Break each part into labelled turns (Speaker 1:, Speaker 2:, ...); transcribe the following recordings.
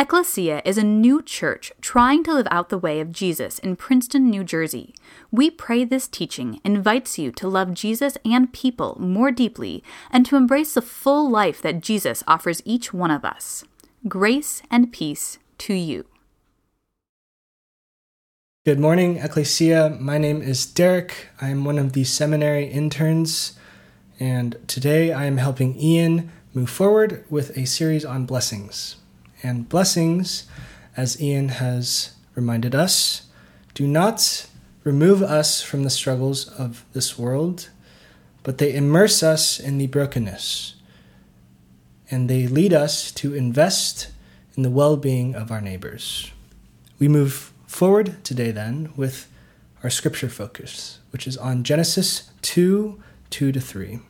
Speaker 1: Ecclesia is a new church trying to live out the way of Jesus in Princeton, New Jersey. We pray this teaching invites you to love Jesus and people more deeply and to embrace the full life that Jesus offers each one of us. Grace and peace to you.
Speaker 2: Good morning, Ecclesia. My name is Derek. I am one of the seminary interns, and today I am helping Ian move forward with a series on blessings and blessings, as Ian has reminded us, do not remove us from the struggles of this world, but they immerse us in the brokenness. And they lead us to invest in the well being of our neighbors. We move forward today, then, with our scripture focus, which is on Genesis 2 2 to 3.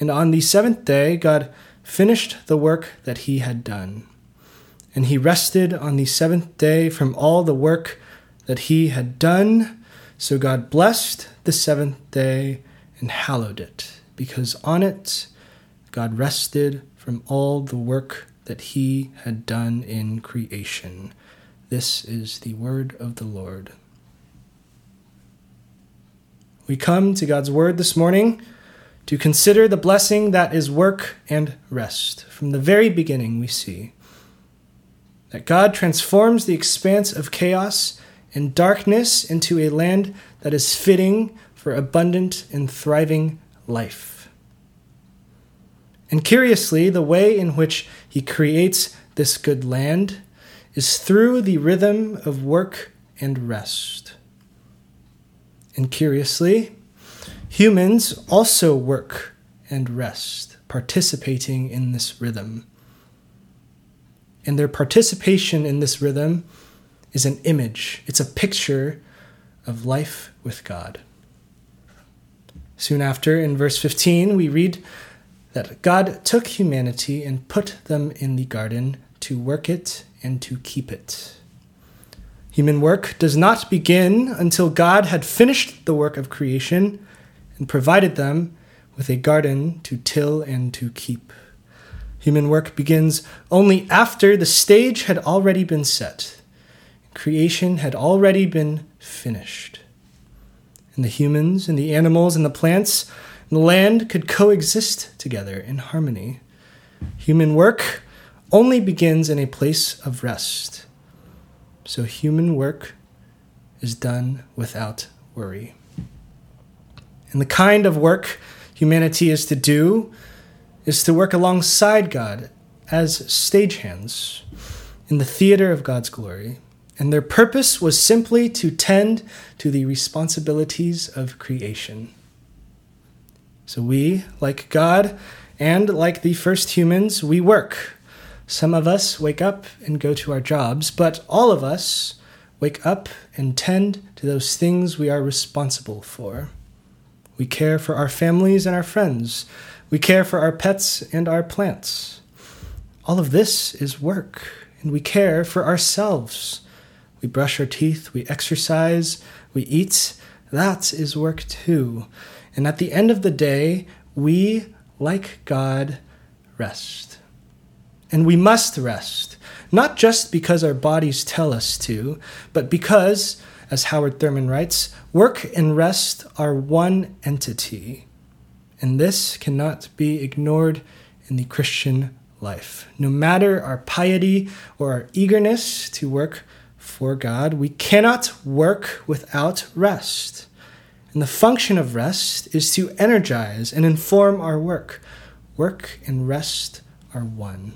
Speaker 2: And on the seventh day, God finished the work that he had done. And he rested on the seventh day from all the work that he had done. So God blessed the seventh day and hallowed it, because on it God rested from all the work that he had done in creation. This is the word of the Lord. We come to God's word this morning to consider the blessing that is work and rest. From the very beginning, we see that God transforms the expanse of chaos and darkness into a land that is fitting for abundant and thriving life. And curiously, the way in which he creates this good land is through the rhythm of work and rest. And curiously, Humans also work and rest, participating in this rhythm. And their participation in this rhythm is an image, it's a picture of life with God. Soon after, in verse 15, we read that God took humanity and put them in the garden to work it and to keep it. Human work does not begin until God had finished the work of creation and provided them with a garden to till and to keep. Human work begins only after the stage had already been set. Creation had already been finished. And the humans and the animals and the plants and the land could coexist together in harmony. Human work only begins in a place of rest. So human work is done without worry. And the kind of work humanity is to do is to work alongside God as stagehands in the theater of God's glory. And their purpose was simply to tend to the responsibilities of creation. So we, like God and like the first humans, we work. Some of us wake up and go to our jobs, but all of us wake up and tend to those things we are responsible for. We care for our families and our friends. We care for our pets and our plants. All of this is work, and we care for ourselves. We brush our teeth, we exercise, we eat. That is work too. And at the end of the day, we, like God, rest. And we must rest, not just because our bodies tell us to, but because as Howard Thurman writes, work and rest are one entity, and this cannot be ignored in the Christian life. No matter our piety or our eagerness to work for God, we cannot work without rest. And the function of rest is to energize and inform our work. Work and rest are one.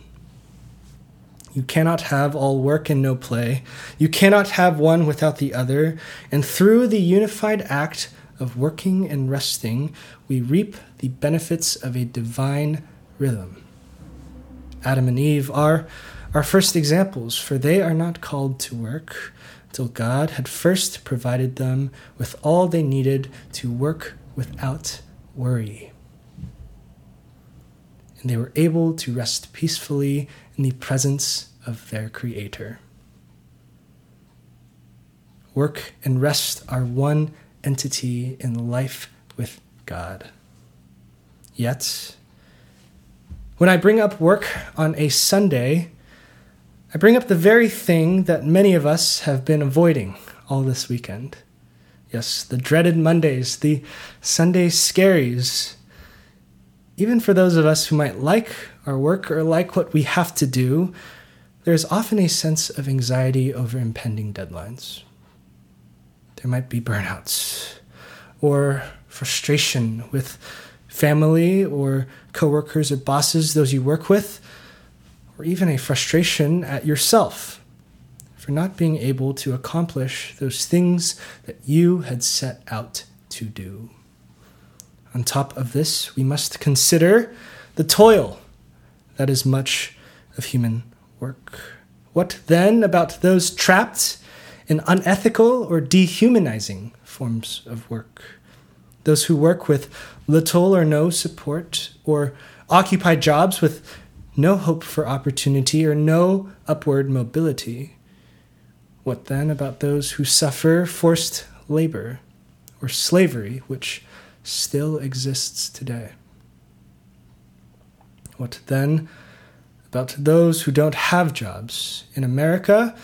Speaker 2: You cannot have all work and no play. You cannot have one without the other. And through the unified act of working and resting, we reap the benefits of a divine rhythm. Adam and Eve are our first examples, for they are not called to work till God had first provided them with all they needed to work without worry. And they were able to rest peacefully in the presence of their Creator. Work and rest are one entity in life with God. Yet, when I bring up work on a Sunday, I bring up the very thing that many of us have been avoiding all this weekend. Yes, the dreaded Mondays, the Sunday scaries. Even for those of us who might like our work or like what we have to do, there is often a sense of anxiety over impending deadlines. There might be burnouts or frustration with family or coworkers or bosses, those you work with, or even a frustration at yourself for not being able to accomplish those things that you had set out to do. On top of this, we must consider the toil that is much of human work. What then about those trapped in unethical or dehumanizing forms of work? Those who work with little or no support, or occupy jobs with no hope for opportunity or no upward mobility. What then about those who suffer forced labor or slavery, which still exists today? What then about those who don't have jobs? In America,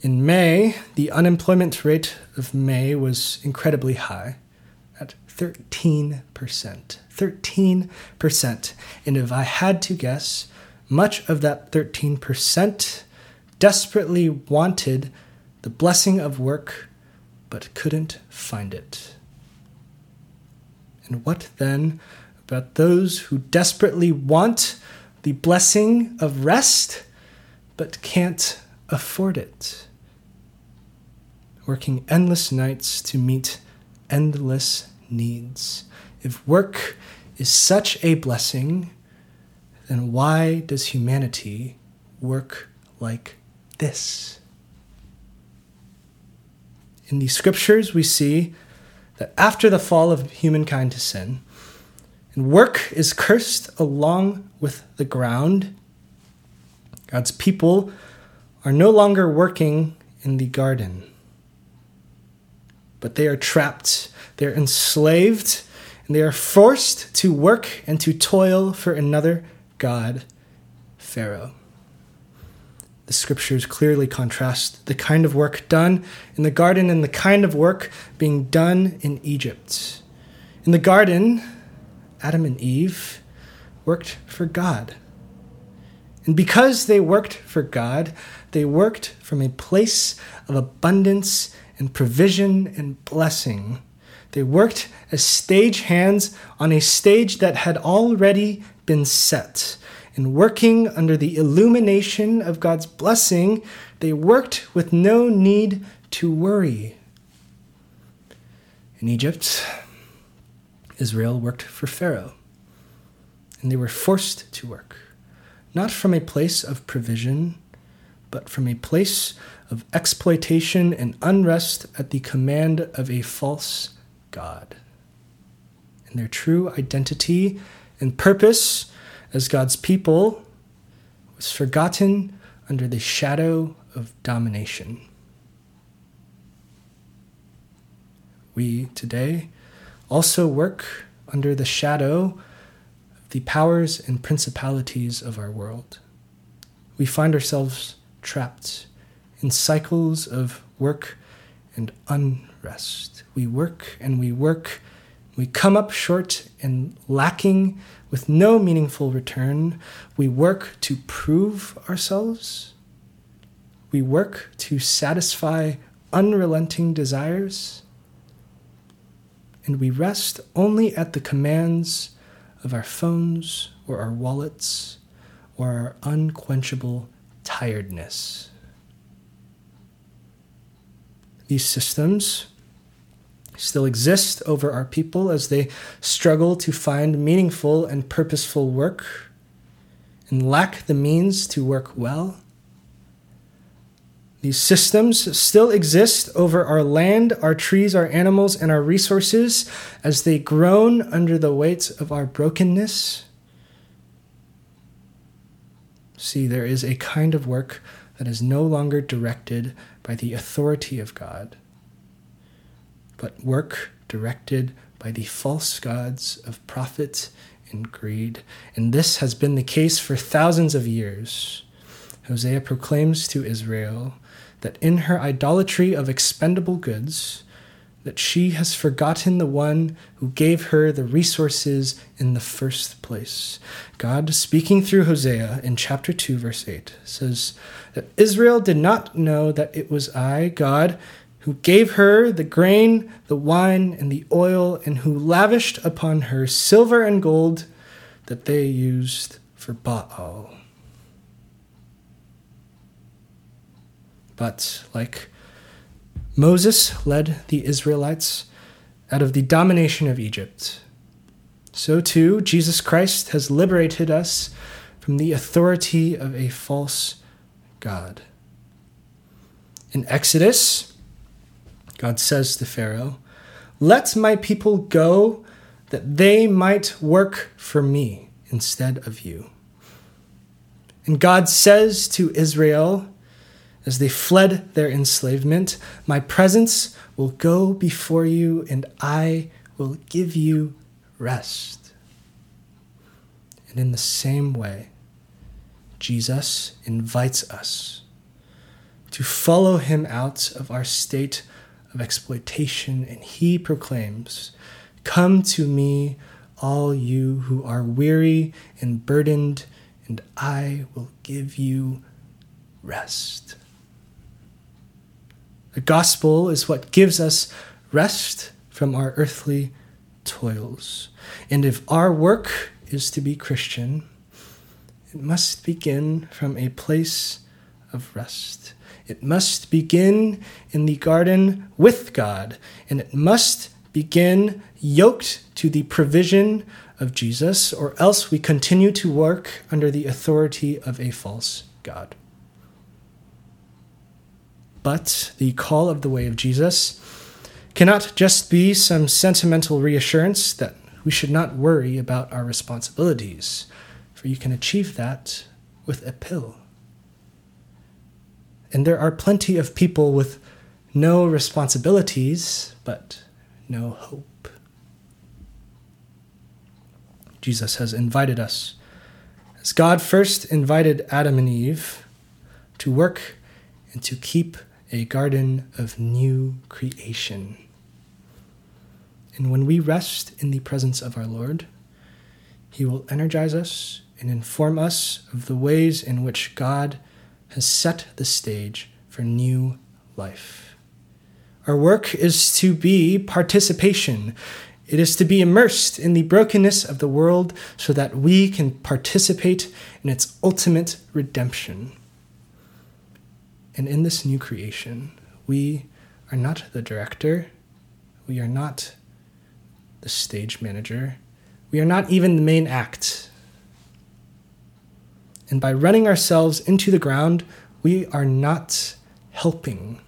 Speaker 2: in May, the unemployment rate of May was incredibly high at 13%. 13%. And if I had to guess, much of that 13% desperately wanted the blessing of work but couldn't find it. And what then about those who desperately want the blessing of rest but can't afford it? Working endless nights to meet endless needs. If work is such a blessing, then why does humanity work like this? In the scriptures, we see that after the fall of humankind to sin, and work is cursed along with the ground, God's people are no longer working in the garden, but they are trapped, they're enslaved and they are forced to work and to toil for another god, Pharaoh. The scriptures clearly contrast the kind of work done in the garden and the kind of work being done in Egypt. In the garden, Adam and Eve worked for God. And because they worked for God, they worked from a place of abundance and provision and blessing they worked as stage hands on a stage that had already been set. And working under the illumination of God's blessing, they worked with no need to worry. In Egypt, Israel worked for Pharaoh, and they were forced to work, not from a place of provision, but from a place of exploitation and unrest at the command of a false God. And their true identity and purpose as God's people was forgotten under the shadow of domination. We today also work under the shadow of the powers and principalities of our world. We find ourselves trapped in cycles of work and unrest. We work and we work. We come up short and lacking with no meaningful return. We work to prove ourselves. We work to satisfy unrelenting desires. And we rest only at the commands of our phones or our wallets or our unquenchable tiredness. These systems still exist over our people as they struggle to find meaningful and purposeful work and lack the means to work well. These systems still exist over our land, our trees, our animals, and our resources as they groan under the weight of our brokenness. See, there is a kind of work that is no longer directed by the authority of God but work directed by the false gods of profit and greed. And this has been the case for thousands of years. Hosea proclaims to Israel that in her idolatry of expendable goods, that she has forgotten the one who gave her the resources in the first place. God, speaking through Hosea in chapter 2, verse 8, says that Israel did not know that it was I, God, who gave her the grain, the wine, and the oil, and who lavished upon her silver and gold that they used for Baal. But like Moses led the Israelites out of the domination of Egypt. So too, Jesus Christ has liberated us from the authority of a false God. In Exodus, God says to Pharaoh, Let my people go that they might work for me instead of you. And God says to Israel, as they fled their enslavement, My presence will go before you, and I will give you rest. And in the same way, Jesus invites us to follow him out of our state of exploitation, and he proclaims, Come to me, all you who are weary and burdened, and I will give you rest. The gospel is what gives us rest from our earthly toils. And if our work is to be Christian, it must begin from a place of rest. It must begin in the garden with God, and it must begin yoked to the provision of Jesus, or else we continue to work under the authority of a false God. But the call of the way of Jesus cannot just be some sentimental reassurance that we should not worry about our responsibilities, for you can achieve that with a pill. And there are plenty of people with no responsibilities, but no hope. Jesus has invited us, as God first invited Adam and Eve, to work and to keep a garden of new creation. And when we rest in the presence of our Lord, He will energize us and inform us of the ways in which God has set the stage for new life. Our work is to be participation. It is to be immersed in the brokenness of the world so that we can participate in its ultimate redemption. And in this new creation, we are not the director, we are not the stage manager, we are not even the main act. And by running ourselves into the ground, we are not helping.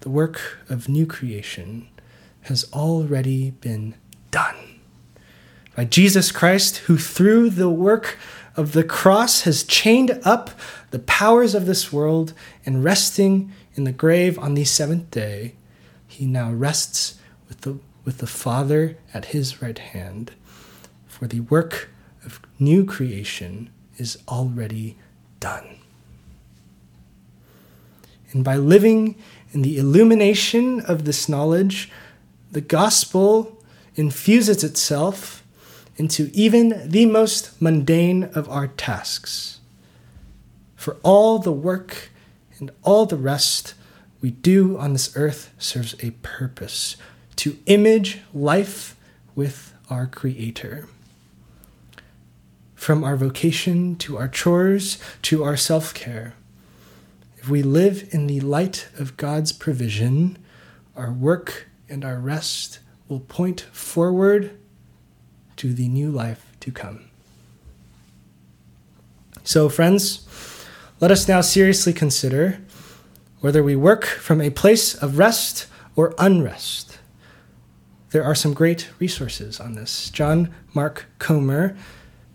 Speaker 2: The work of new creation has already been done. By Jesus Christ, who through the work of the cross has chained up the powers of this world, and resting in the grave on the seventh day, he now rests with the, with the Father at his right hand. For the work of new creation is already done. And by living in the illumination of this knowledge, the gospel infuses itself into even the most mundane of our tasks for all the work and all the rest we do on this earth serves a purpose to image life with our Creator. From our vocation to our chores to our self care, if we live in the light of God's provision, our work and our rest will point forward to the new life to come. So, friends, let us now seriously consider whether we work from a place of rest or unrest. There are some great resources on this. John Mark Comer,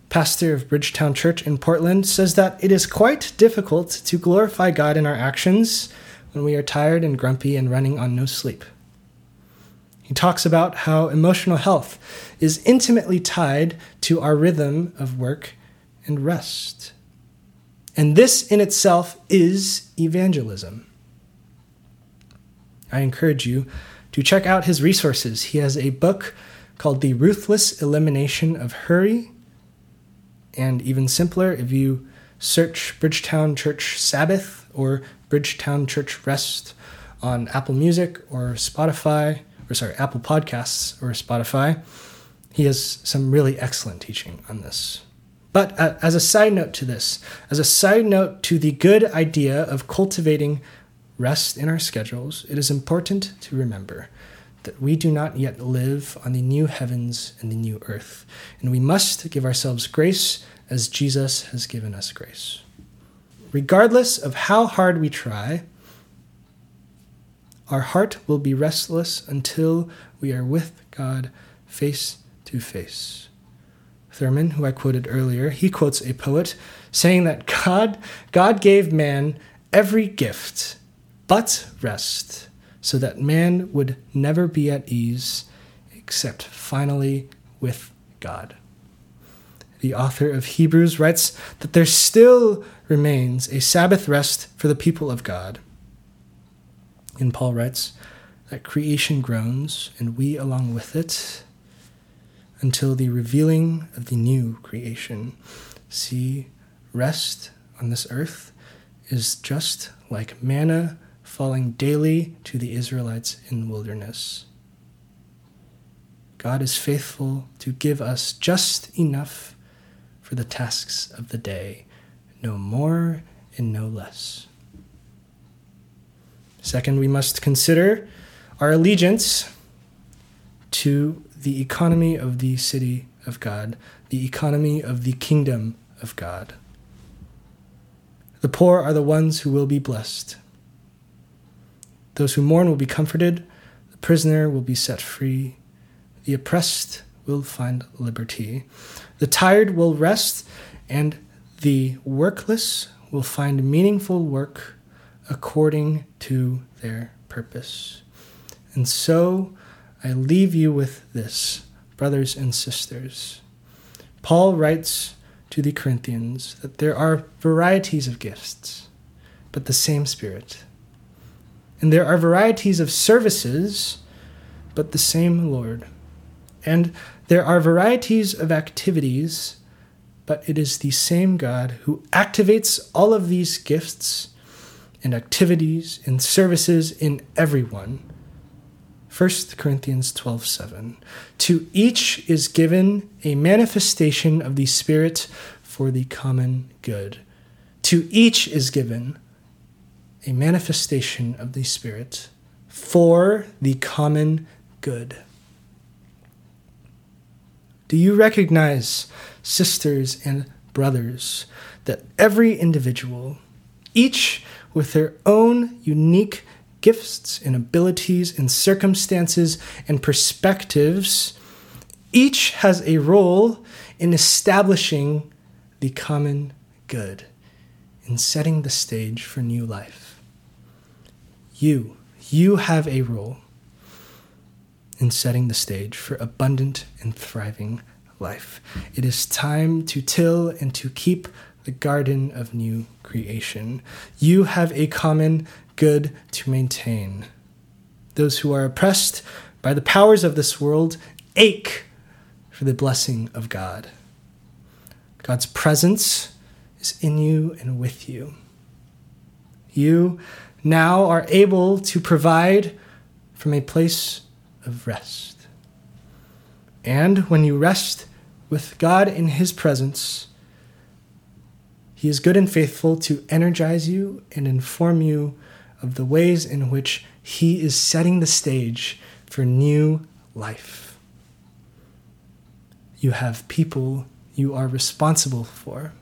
Speaker 2: pastor of Bridgetown Church in Portland, says that it is quite difficult to glorify God in our actions when we are tired and grumpy and running on no sleep. He talks about how emotional health is intimately tied to our rhythm of work and rest. And this in itself is evangelism. I encourage you to check out his resources. He has a book called The Ruthless Elimination of Hurry. And even simpler, if you search Bridgetown Church Sabbath or Bridgetown Church Rest on Apple Music or Spotify, or sorry, Apple Podcasts or Spotify, he has some really excellent teaching on this. But uh, as a side note to this, as a side note to the good idea of cultivating rest in our schedules, it is important to remember that we do not yet live on the new heavens and the new earth, and we must give ourselves grace as Jesus has given us grace. Regardless of how hard we try, our heart will be restless until we are with God face to face. Thurman, who I quoted earlier, he quotes a poet saying that God, God gave man every gift but rest, so that man would never be at ease except finally with God. The author of Hebrews writes that there still remains a Sabbath rest for the people of God. And Paul writes that creation groans, and we along with it, until the revealing of the new creation. See, rest on this earth is just like manna falling daily to the Israelites in the wilderness. God is faithful to give us just enough for the tasks of the day, no more and no less. Second, we must consider our allegiance to the economy of the city of God, the economy of the kingdom of God. The poor are the ones who will be blessed. Those who mourn will be comforted, the prisoner will be set free, the oppressed will find liberty, the tired will rest, and the workless will find meaningful work according to their purpose. And so I leave you with this, brothers and sisters. Paul writes to the Corinthians that there are varieties of gifts, but the same Spirit. And there are varieties of services, but the same Lord. And there are varieties of activities, but it is the same God who activates all of these gifts and activities and services in everyone. 1 Corinthians 12:7 To each is given a manifestation of the spirit for the common good. To each is given a manifestation of the spirit for the common good. Do you recognize, sisters and brothers, that every individual, each with their own unique gifts and abilities and circumstances and perspectives, each has a role in establishing the common good, in setting the stage for new life. You, you have a role in setting the stage for abundant and thriving life. It is time to till and to keep the garden of new creation. You have a common good to maintain. Those who are oppressed by the powers of this world ache for the blessing of God. God's presence is in you and with you. You now are able to provide from a place of rest. And when you rest with God in His presence, He is good and faithful to energize you and inform you of the ways in which He is setting the stage for new life. You have people you are responsible for.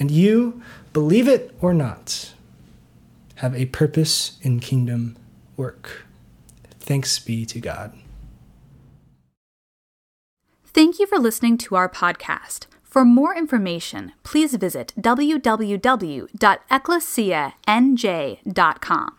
Speaker 2: And you, believe it or not, have a purpose in kingdom work. Thanks be to God.
Speaker 1: Thank you for listening to our podcast. For more information, please visit www.ecclesianj.com.